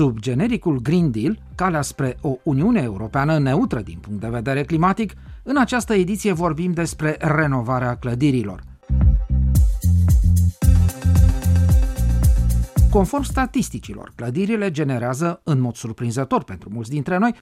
Sub genericul Green Deal, calea spre o Uniune Europeană neutră din punct de vedere climatic, în această ediție vorbim despre renovarea clădirilor. Conform statisticilor, clădirile generează, în mod surprinzător pentru mulți dintre noi,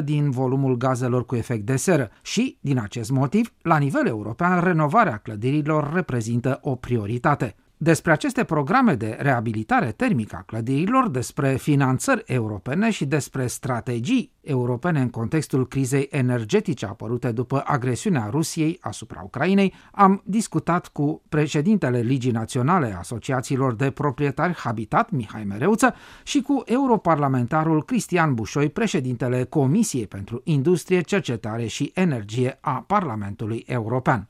36% din volumul gazelor cu efect de seră și, din acest motiv, la nivel european, renovarea clădirilor reprezintă o prioritate. Despre aceste programe de reabilitare termică a clădirilor, despre finanțări europene și despre strategii europene în contextul crizei energetice apărute după agresiunea Rusiei asupra Ucrainei, am discutat cu președintele Ligii Naționale Asociațiilor de Proprietari Habitat, Mihai Mereuță, și cu europarlamentarul Cristian Bușoi, președintele Comisiei pentru Industrie, Cercetare și Energie a Parlamentului European.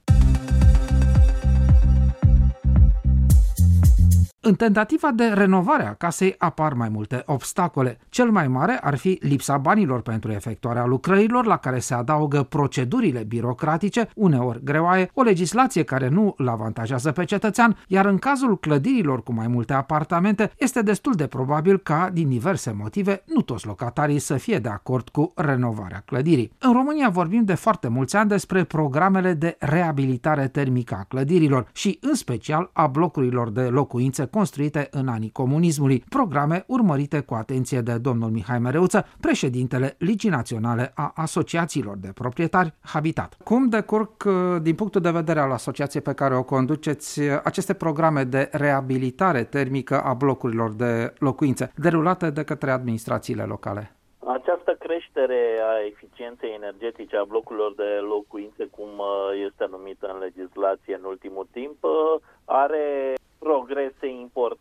În tentativa de renovare a casei apar mai multe obstacole. Cel mai mare ar fi lipsa banilor pentru efectuarea lucrărilor, la care se adaugă procedurile birocratice, uneori greoaie, o legislație care nu îl avantajează pe cetățean, iar în cazul clădirilor cu mai multe apartamente, este destul de probabil ca, din diverse motive, nu toți locatarii să fie de acord cu renovarea clădirii. În România vorbim de foarte mulți ani despre programele de reabilitare termică a clădirilor și, în special, a blocurilor de locuințe construite în anii comunismului, programe urmărite cu atenție de domnul Mihai Mereuță, președintele Ligii Naționale a Asociațiilor de Proprietari Habitat. Cum decurg, uh, din punctul de vedere al asociației pe care o conduceți, uh, aceste programe de reabilitare termică a blocurilor de locuințe, derulate de către administrațiile locale? Această creștere a eficienței energetice a blocurilor de locuințe, cum uh, este numită în legislație în ultimul timp, are progrese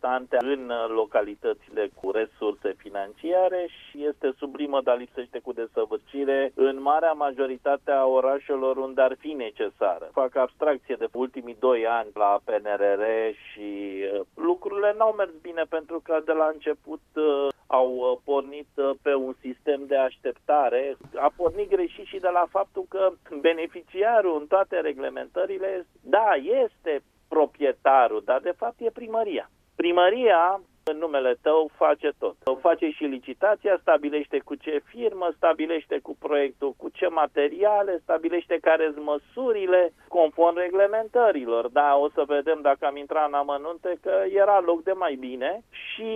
importante în localitățile cu resurse financiare și este sublimă, dar lipsește cu desăvârșire în marea majoritate a orașelor unde ar fi necesară. Fac abstracție de ultimii doi ani la PNRR și uh, lucrurile n-au mers bine pentru că de la început uh, au uh, pornit pe un sistem de așteptare. A pornit greșit și de la faptul că beneficiarul în toate reglementările, da, este proprietarul, dar de fapt e primăria. Primăria în numele tău face tot. O face și licitația, stabilește cu ce firmă, stabilește cu proiectul, cu ce materiale, stabilește care sunt măsurile conform reglementărilor. Da, o să vedem dacă am intrat în amănunte că era loc de mai bine și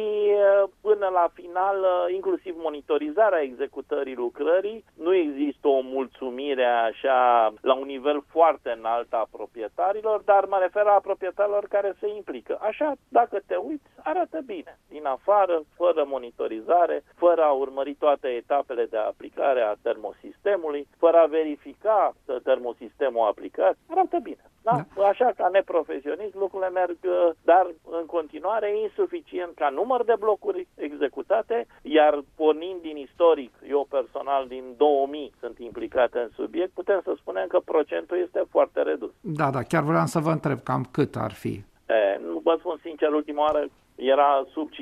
până la final, inclusiv monitorizarea executării lucrării, nu există o mulțumire așa la un nivel foarte înalt a proprietarilor, dar mă refer la proprietarilor care se implică. Așa, dacă te uiți, arată bine bine, din afară, fără monitorizare, fără a urmări toate etapele de aplicare a termosistemului, fără a verifica că termosistemul aplicat, arată bine. Da? da? Așa, ca neprofesionist, lucrurile merg, uh, dar în continuare insuficient ca număr de blocuri executate, iar pornind din istoric, eu personal din 2000 sunt implicat în subiect, putem să spunem că procentul este foarte redus. Da, da, chiar vreau să vă întreb cam cât ar fi. E, nu vă spun sincer, ultima oară era sub 5%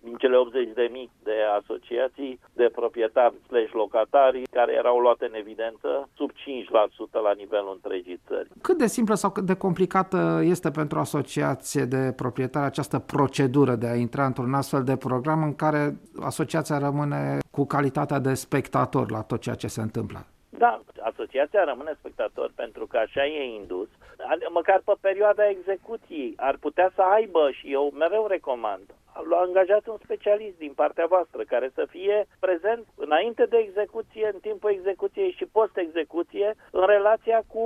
din cele 80 de mii de asociații de proprietari slash locatari care erau luate în evidență, sub 5% la nivelul întregii țări. Cât de simplă sau cât de complicată este pentru asociație de proprietari această procedură de a intra într-un astfel de program în care asociația rămâne cu calitatea de spectator la tot ceea ce se întâmplă? Da, asociația rămâne spectator pentru că așa e indus. Măcar pe perioada execuției ar putea să aibă și eu mereu recomand angajați un specialist din partea voastră care să fie prezent înainte de execuție, în timpul execuției și post-execuție, în relația cu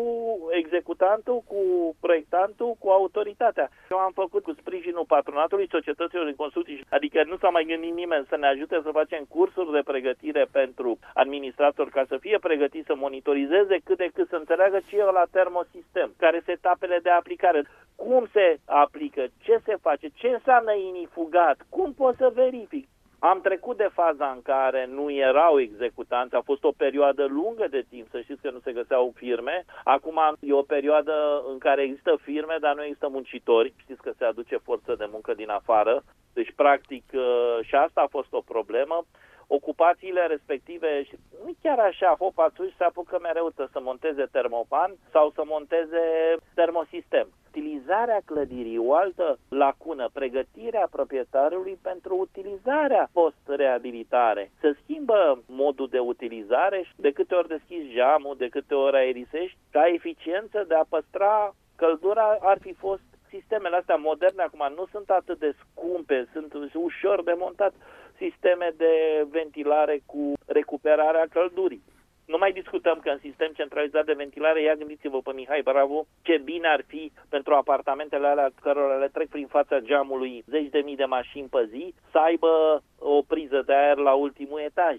executantul, cu proiectantul, cu autoritatea. Eu am făcut cu sprijinul patronatului societăților de construcții, adică nu s-a mai gândit nimeni să ne ajute să facem cursuri de pregătire pentru administrator ca să fie pregătit să monitorizeze cât de cât să înțeleagă ce e la termosistem, care sunt etapele de aplicare, cum se aplică, ce se face, ce înseamnă inifuga dat. Cum pot să verific? Am trecut de faza în care nu erau executanți, a fost o perioadă lungă de timp, să știți că nu se găseau firme. Acum e o perioadă în care există firme, dar nu există muncitori. Știți că se aduce forță de muncă din afară. Deci, practic, ă, și asta a fost o problemă. Ocupațiile respective, și nu chiar așa, hopațuși se apucă mereu să monteze termopan sau să monteze termosistem. Utilizarea clădirii, o altă lacună, pregătirea proprietarului pentru utilizarea post-reabilitare. Se schimbă modul de utilizare și de câte ori deschizi geamul, de câte ori aerisești, ca eficiență de a păstra căldura ar fi fost sistemele astea moderne acum nu sunt atât de scumpe, sunt ușor de montat sisteme de ventilare cu recuperarea căldurii. Nu mai discutăm că în sistem centralizat de ventilare, ia gândiți-vă pe Mihai Bravo, ce bine ar fi pentru apartamentele alea cărora le trec prin fața geamului zeci de mii de mașini pe zi, să aibă o priză de aer la ultimul etaj.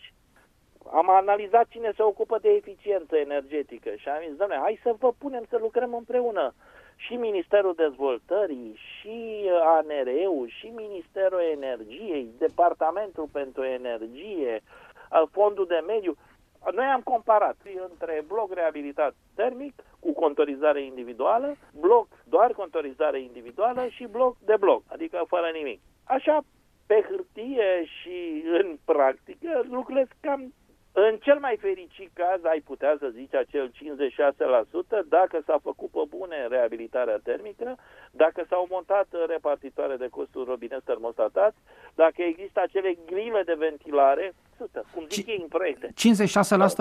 Am analizat cine se ocupă de eficiență energetică și am zis, doamne, hai să vă punem să lucrăm împreună și Ministerul Dezvoltării, și ANR-ul, și Ministerul Energiei, Departamentul pentru Energie, Fondul de Mediu. Noi am comparat între bloc reabilitat termic cu contorizare individuală, bloc doar contorizare individuală și bloc de bloc, adică fără nimic. Așa, pe hârtie și în practică, lucrurile cam în cel mai fericit caz ai putea să zici acel 56% dacă s-a făcut pe bune reabilitarea termică, dacă s-au montat repartitoare de costuri robinet termostatați, dacă există acele grile de ventilare, 100, cum zic ei în proiecte.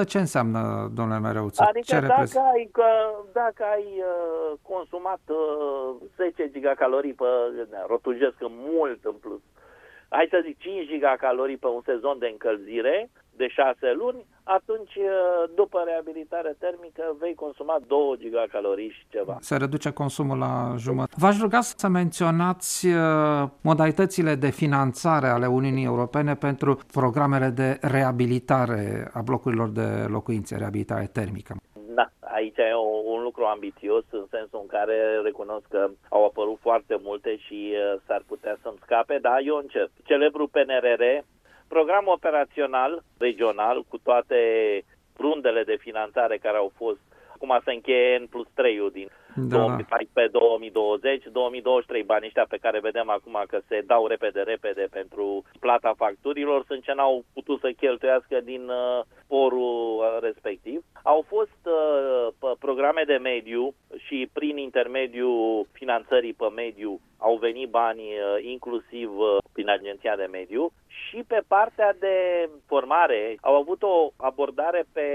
56% ce înseamnă, domnule Mereuță? Adică ce dacă ai, că, dacă ai uh, consumat uh, 10 gigacalorii pe, rotujesc mult în plus, hai să zic 5 gigacalorii pe un sezon de încălzire, de 6 luni, atunci uh, după reabilitare termică vei consuma 2 gigacalorii și ceva. Se reduce consumul la jumătate. V-aș ruga să menționați uh, modalitățile de finanțare ale Uniunii Europene pentru programele de reabilitare a blocurilor de locuințe, reabilitare termică. Da, aici e un lucru ambițios în sensul în care recunosc că au apărut foarte multe și uh, s-ar putea să-mi scape, dar eu încep. Celebrul PNRR program operațional regional cu toate rundele de finanțare care au fost acum se încheie în plus 3 din da. 2014-2020, 2023 banii ăștia pe care vedem acum că se dau repede, repede pentru plata facturilor sunt ce n-au putut să cheltuiască din uh, porul uh, respectiv. Au fost uh, programe de mediu și prin intermediul finanțării pe mediu au venit bani uh, inclusiv uh, prin Agenția de Mediu și pe partea de formare au avut o abordare pe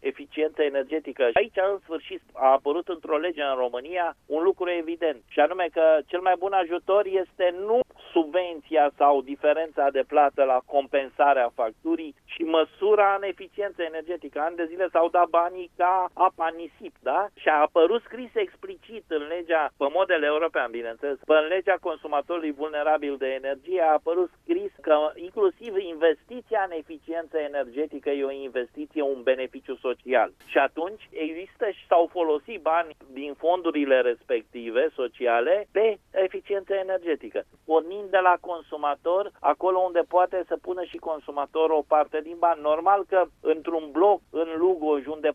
eficiență energetică. Aici, în sfârșit, a apărut într-o lege în România un lucru evident, și anume că cel mai bun ajutor este nu subvenția sau diferența de plată la compensarea facturii, ci măsura în eficiență energetică. An de zile s-au dat banii ca apa nisip, da? Și a apărut scris explicit în legea, pe model european, bineînțeles, pe în legea consumatorului vulnerabil de energie a apărut scris că inclusiv investiția în eficiență energetică e o investiție, un beneficiu social. Și atunci există și s-au folosit bani din fondurile respective sociale pe eficiență energetică. Pornind de la consumator, acolo unde poate să pună și consumatorul o parte din bani. Normal că într-un bloc în Lugoj, unde 40%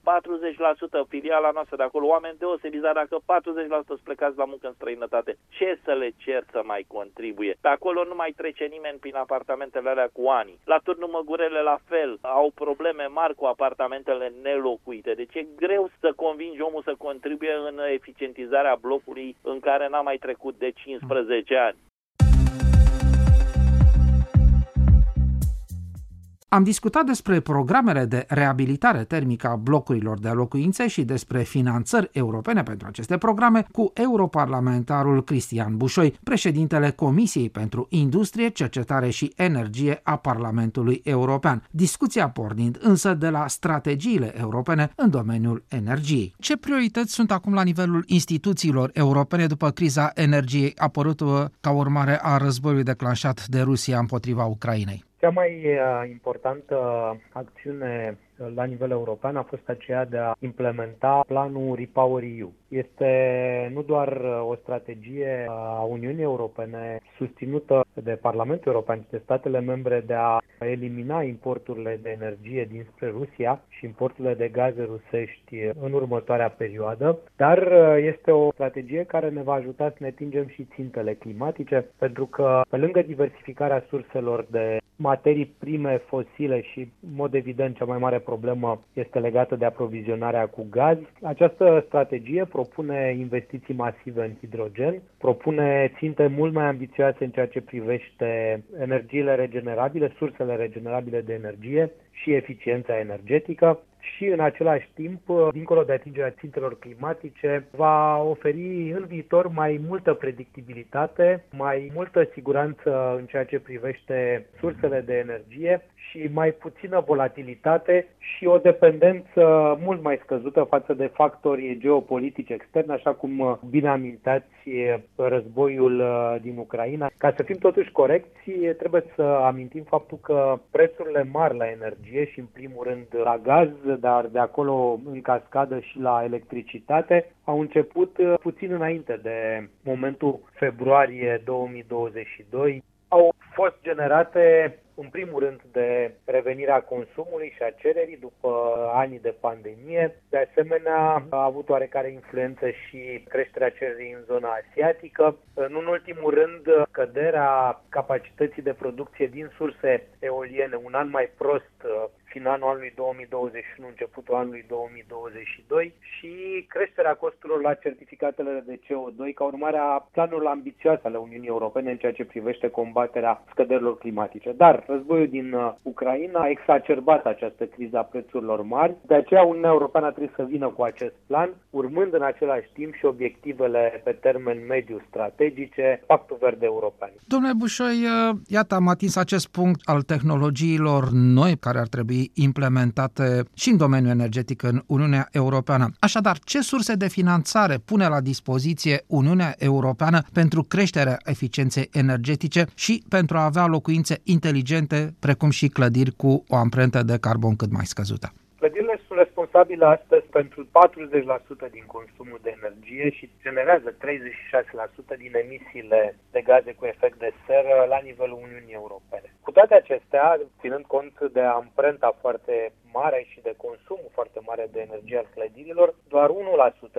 filiala noastră de acolo, oameni deosebiți, dar dacă 40% sunt plecați la muncă în străinătate, ce să le cer să mai contribuie? Pe acolo nu mai trece nimeni prin apartamentele alea cu ani. La turnul Măgurele la fel, au probleme mari cu apartamentele nelocuite. Deci e greu să convingi omul să contribuie în eficientizarea blocului în care n-a mai trecut de 15 ani. Am discutat despre programele de reabilitare termică a blocurilor de locuințe și despre finanțări europene pentru aceste programe cu europarlamentarul Cristian Bușoi, președintele Comisiei pentru Industrie, Cercetare și Energie a Parlamentului European. Discuția pornind însă de la strategiile europene în domeniul energiei. Ce priorități sunt acum la nivelul instituțiilor europene după criza energiei apărută ca urmare a războiului declanșat de Rusia împotriva Ucrainei? Cea mai uh, importantă acțiune la nivel european a fost aceea de a implementa planul Repower EU. Este nu doar o strategie a Uniunii Europene susținută de Parlamentul European și de statele membre de a elimina importurile de energie dinspre Rusia și importurile de gaze rusești în următoarea perioadă, dar este o strategie care ne va ajuta să ne atingem și țintele climatice, pentru că pe lângă diversificarea surselor de materii prime fosile și, în mod evident, cea mai mare problemă este legată de aprovizionarea cu gaz. Această strategie propune investiții masive în hidrogen, propune ținte mult mai ambițioase în ceea ce privește energiile regenerabile, sursele regenerabile de energie și eficiența energetică și în același timp, dincolo de atingerea țintelor climatice, va oferi în viitor mai multă predictibilitate, mai multă siguranță în ceea ce privește sursele de energie și mai puțină volatilitate și o dependență mult mai scăzută față de factori geopolitici externi, așa cum bine amintați războiul uh, din Ucraina. Ca să fim totuși corecți, trebuie să amintim faptul că prețurile mari la energie și în primul rând la gaz, dar de acolo în cascadă și la electricitate, au început uh, puțin înainte de momentul februarie 2022 au fost generate în primul rând de revenirea consumului și a cererii după ani de pandemie. De asemenea, a avut oarecare influență și creșterea cererii în zona asiatică. În ultimul rând, căderea capacității de producție din surse eoliene, un an mai prost finalul anului 2021, începutul anului 2022 și creșterea costurilor la certificatele de CO2 ca urmare a planurilor ambițioase ale Uniunii Europene în ceea ce privește combaterea scăderilor climatice. Dar războiul din uh, Ucraina a exacerbat această criză a prețurilor mari, de aceea Uniunea Europeană trebuie să vină cu acest plan, urmând în același timp și obiectivele pe termen mediu strategice, Pactul Verde European. Domnule Bușoi, uh, iată, am atins acest punct al tehnologiilor noi care ar trebui implementate și în domeniul energetic în Uniunea Europeană. Așadar, ce surse de finanțare pune la dispoziție Uniunea Europeană pentru creșterea eficienței energetice și pentru a avea locuințe inteligente, precum și clădiri cu o amprentă de carbon cât mai scăzută? Clădirile sunt responsabile astăzi pentru 40% din consumul de energie și generează 36% din emisiile de gaze cu efect de seră la nivelul Uniunii Europene. Cu toate acestea, ținând cont de amprenta foarte mare și de consumul foarte mare de energie al clădirilor, doar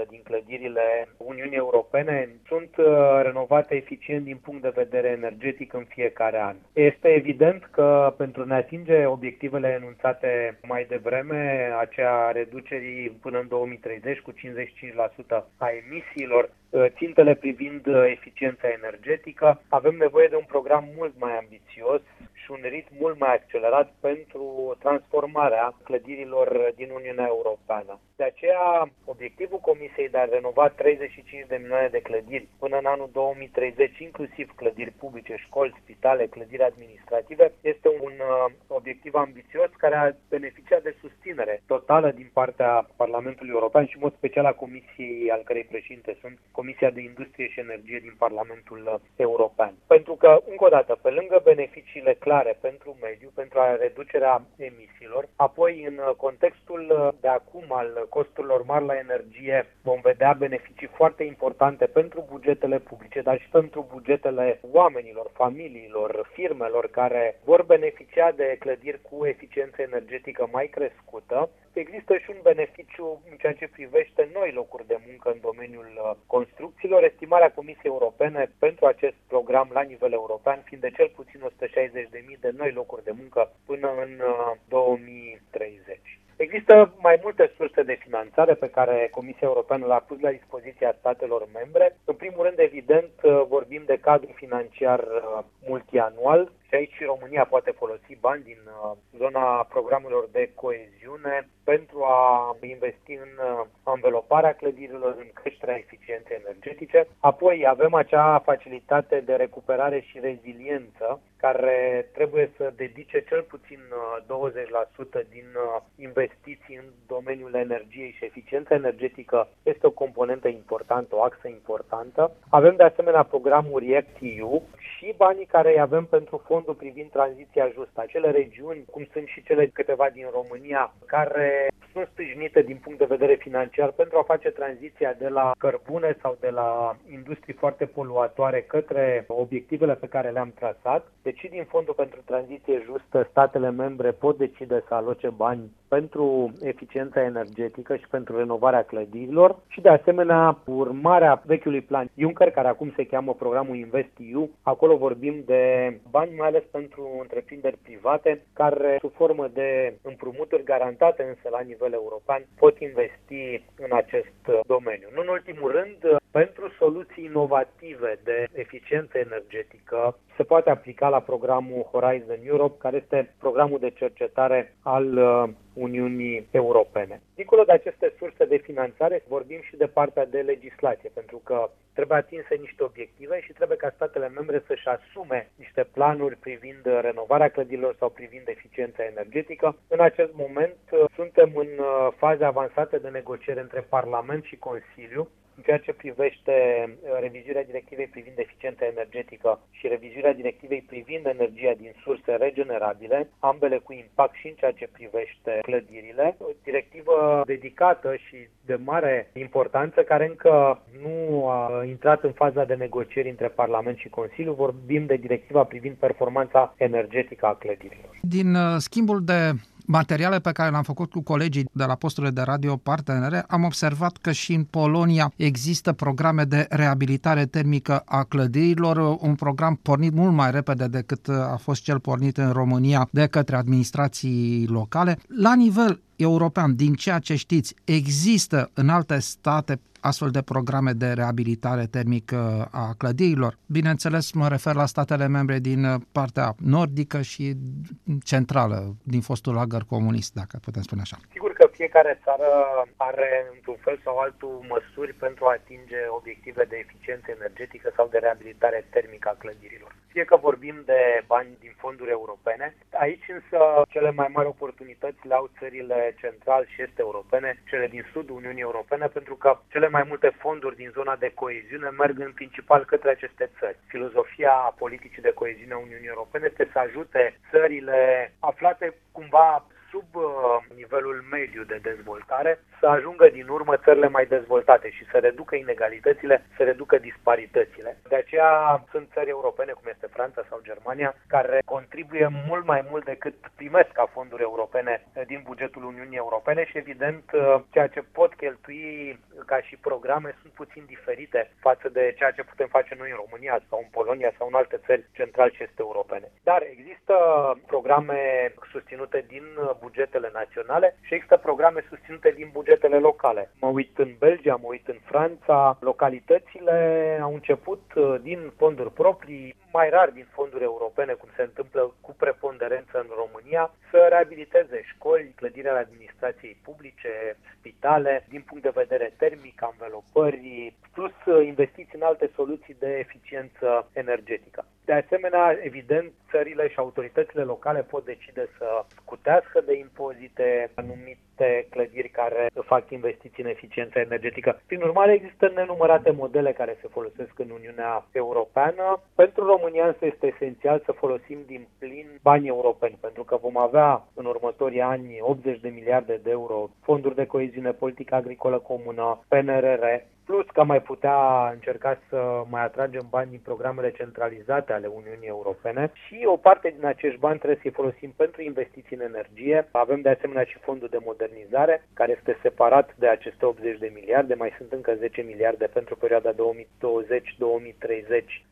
1% din clădirile Uniunii Europene sunt uh, renovate eficient din punct de vedere energetic în fiecare an. Este evident că pentru a ne atinge obiectivele enunțate mai devreme, aceea reducerii până în 2030 cu 55% a emisiilor, uh, țintele privind uh, eficiența energetică, avem nevoie de un program mult mai ambițios și un ritm mult mai accelerat pentru transformarea clădirilor din Uniunea Europeană. De aceea, obiectivul Comisiei de a renova 35 de milioane de clădiri până în anul 2030, inclusiv clădiri publice, școli, spitale, clădiri administrative, este un uh, obiectiv ambițios care a beneficiat de susținere totală din partea Parlamentului European și în mod special a Comisiei al cărei președinte sunt Comisia de Industrie și Energie din Parlamentul European. Pentru că, încă o dată, pe lângă beneficiile clare pentru mediu, pentru a reducerea emisiilor, apoi în contextul de acum al costurilor mari la energie vom vedea beneficii foarte importante pentru bugetele publice, dar și pentru bugetele oamenilor, familiilor, firmelor care vor beneficia de clădiri cu eficiență energetică mai crescută. Există și un beneficiu în ceea ce privește noi locuri de muncă în domeniul construcțiilor. Estimarea Comisiei Europene pentru acest program la nivel european fiind de cel puțin 160.000 de noi locuri de muncă până în 2030. Există mai multe surse de finanțare pe care Comisia Europeană le-a pus la dispoziția statelor membre. În primul rând, evident, vorbim de cadru financiar uh, multianual și aici și România poate folosi bani din uh, zona programelor de coeziune pentru a investi în uh, înveloparea clădirilor, în creșterea eficienței energetice. Apoi avem acea facilitate de recuperare și reziliență care trebuie să dedice cel puțin 20% din investiții în domeniul energiei și eficiența energetică este o componentă importantă, o axă importantă. Avem de asemenea programul REACT-EU și banii care îi avem pentru fondul privind tranziția justă. Acele regiuni, cum sunt și cele câteva din România, care sunt sprijinite din punct de vedere financiar pentru a face tranziția de la cărbune sau de la industrii foarte poluatoare către obiectivele pe care le-am trasat. Deci din Fondul pentru Tranziție Justă statele membre pot decide să aloce bani pentru eficiența energetică și pentru renovarea clădirilor și de asemenea urmarea vechiului plan Juncker, care acum se cheamă programul InvestEU. Acolo vorbim de bani mai ales pentru întreprinderi private care sub formă de împrumuturi garantate însă la nivel european pot investi în acest domeniu. Nu în ultimul rând, pentru soluții inovative de eficiență energetică se poate aplica la programul Horizon Europe, care este programul de cercetare al uh, Uniunii Europene. Dincolo de aceste surse de finanțare, vorbim și de partea de legislație, pentru că trebuie atinse niște obiective și trebuie ca statele membre să-și asume niște planuri privind renovarea clădirilor sau privind eficiența energetică. În acest moment uh, suntem în uh, faze avansate de negociere între Parlament și Consiliu în ceea ce privește uh, revizuirea directivei privind eficiența energetică și revizuirea directivei privind energia din surse regenerabile, ambele cu impact și în ceea ce privește clădirile, o directivă dedicată și de mare importanță care încă nu a intrat în faza de negocieri între Parlament și Consiliu. Vorbim de directiva privind performanța energetică a clădirilor. Din uh, schimbul de materiale pe care le-am făcut cu colegii de la posturile de radio partenere, am observat că și în Polonia există programe de reabilitare termică a clădirilor, un program pornit mult mai repede decât a fost cel pornit în România de către administrații locale. La nivel european, din ceea ce știți, există în alte state astfel de programe de reabilitare termică a clădirilor. Bineînțeles, mă refer la statele membre din partea nordică și centrală, din fostul lagăr comunist, dacă putem spune așa. Sigur că fiecare țară are, într-un fel sau altul, măsuri pentru a atinge obiective de eficiență energetică sau de reabilitare termică a clădirilor fie că vorbim de bani din fonduri europene. Aici însă cele mai mari oportunități le au țările central și este europene, cele din sudul Uniunii Europene, pentru că cele mai multe fonduri din zona de coeziune merg în principal către aceste țări. Filozofia politicii de coeziune a Uniunii Europene este să ajute țările aflate cumva sub uh, nivelul mediu de dezvoltare să ajungă din urmă țările mai dezvoltate și să reducă inegalitățile, să reducă disparitățile. De aceea sunt țări europene, cum este Franța sau Germania, care contribuie mult mai mult decât primesc ca fonduri europene din bugetul Uniunii Europene și, evident, uh, ceea ce pot cheltui ca și programe sunt puțin diferite față de ceea ce putem face noi în România sau în Polonia sau în alte țări central și este europene. Dar există programe susținute din bugetele naționale și există programe susținute din bugetele locale. Mă uit în Belgia, mă uit în Franța, localitățile au început uh, din fonduri proprii, mai rar din fonduri europene, cum se întâmplă cu preponderență în România, să reabiliteze școli, clădirile administrației publice, spitale, din punct de vedere termic, anvelopări, plus uh, investiții în alte soluții de eficiență energetică. De asemenea, evident, țările și autoritățile locale pot decide să scutească de impozite anumite clădiri care fac investiții în eficiență energetică. Prin urmare, există nenumărate modele care se folosesc în Uniunea Europeană. Pentru România însă este esențial să folosim din plin banii europeni, pentru că vom avea în următorii ani 80 de miliarde de euro fonduri de coeziune, politică agricolă comună, PNRR, plus că mai putea încerca să mai atragem bani din programele centralizate ale Uniunii Europene și o parte din acești bani trebuie să-i folosim pentru investiții în energie. Avem de asemenea și fondul de modernizare, care este separat de aceste 80 de miliarde, mai sunt încă 10 miliarde pentru perioada 2020-2030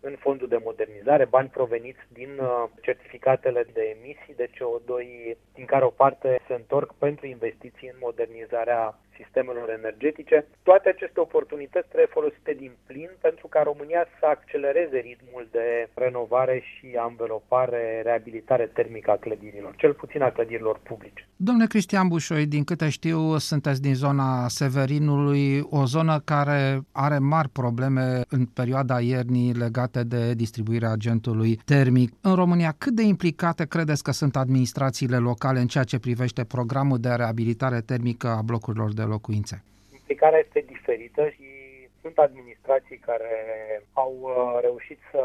în fondul de modernizare, bani proveniți din uh, certificatele de emisii de CO2, din care o parte se întorc pentru investiții în modernizarea sistemelor energetice. Toate aceste oportunități trebuie folosite din plin pentru ca România să accelereze ritmul de renovare și anvelopare, reabilitare termică a clădirilor, cel puțin a clădirilor publice. Domnule Cristian Bușoi, din câte știu, sunteți din zona Severinului, o zonă care are mari probleme în perioada iernii legate de distribuirea agentului termic. În România, cât de implicate credeți că sunt administrațiile locale în ceea ce privește programul de reabilitare termică a blocurilor de locuințe? Implicarea este diferită diferită și sunt administrații care au uh, reușit să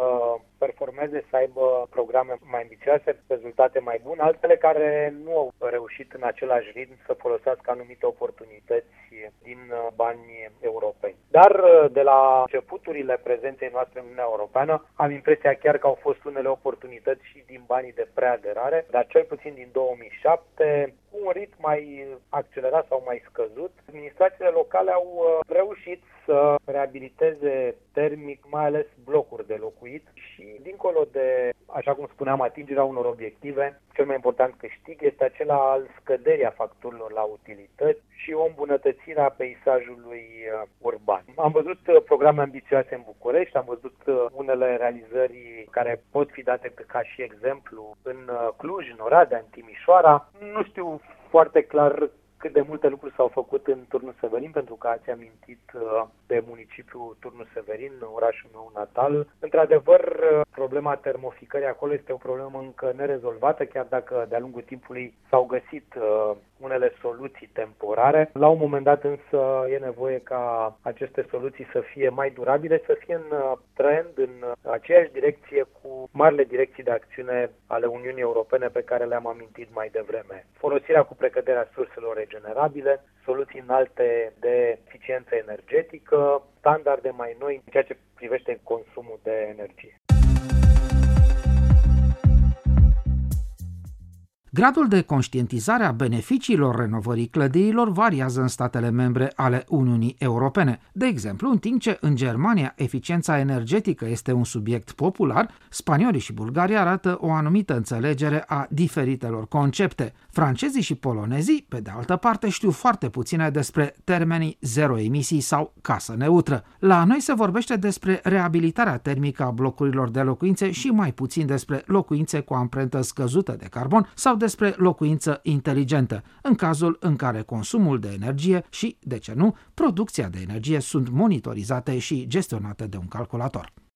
performeze, să aibă programe mai ambițioase, rezultate mai bune, altele care nu au reușit în același ritm să folosească anumite oportunități din uh, bani europeni. Dar uh, de la începuturile prezenței noastre în Uniunea Europeană am impresia chiar că au fost unele oportunități și din banii de preaderare, dar cel puțin din 2007 cu un ritm mai accelerat sau mai scăzut, administrațiile locale au uh, reușit să reabiliteze termic mai ales blocuri de locuit și dincolo de, așa cum spuneam, atingerea unor obiective, cel mai important câștig este acela al scăderii a facturilor la utilități și o îmbunătățire a peisajului uh, urban. Am văzut uh, programe ambițioase în București, am văzut unele realizări care pot fi date ca și exemplu în Cluj, în Oradea, în Timișoara. Nu știu foarte clar cât de multe lucruri s-au făcut în Turnul Severin, pentru că ați amintit uh, de municipiul Turnul Severin, orașul meu natal. Într-adevăr, uh, problema termoficării acolo este o problemă încă nerezolvată, chiar dacă de-a lungul timpului s-au găsit uh, unele soluții temporare. La un moment dat însă e nevoie ca aceste soluții să fie mai durabile, să fie în trend, în aceeași direcție cu marile direcții de acțiune ale Uniunii Europene pe care le-am amintit mai devreme. Folosirea cu precăderea surselor regenerabile, soluții înalte de eficiență energetică, standarde mai noi în ceea ce privește consumul de energie. Gradul de conștientizare a beneficiilor renovării clădirilor variază în statele membre ale Uniunii Europene. De exemplu, în timp ce în Germania eficiența energetică este un subiect popular, spaniolii și bulgarii arată o anumită înțelegere a diferitelor concepte. Francezii și polonezii, pe de altă parte, știu foarte puține despre termenii zero emisii sau casă neutră. La noi se vorbește despre reabilitarea termică a blocurilor de locuințe și mai puțin despre locuințe cu amprentă scăzută de carbon sau despre locuință inteligentă, în cazul în care consumul de energie și, de ce nu, producția de energie sunt monitorizate și gestionate de un calculator.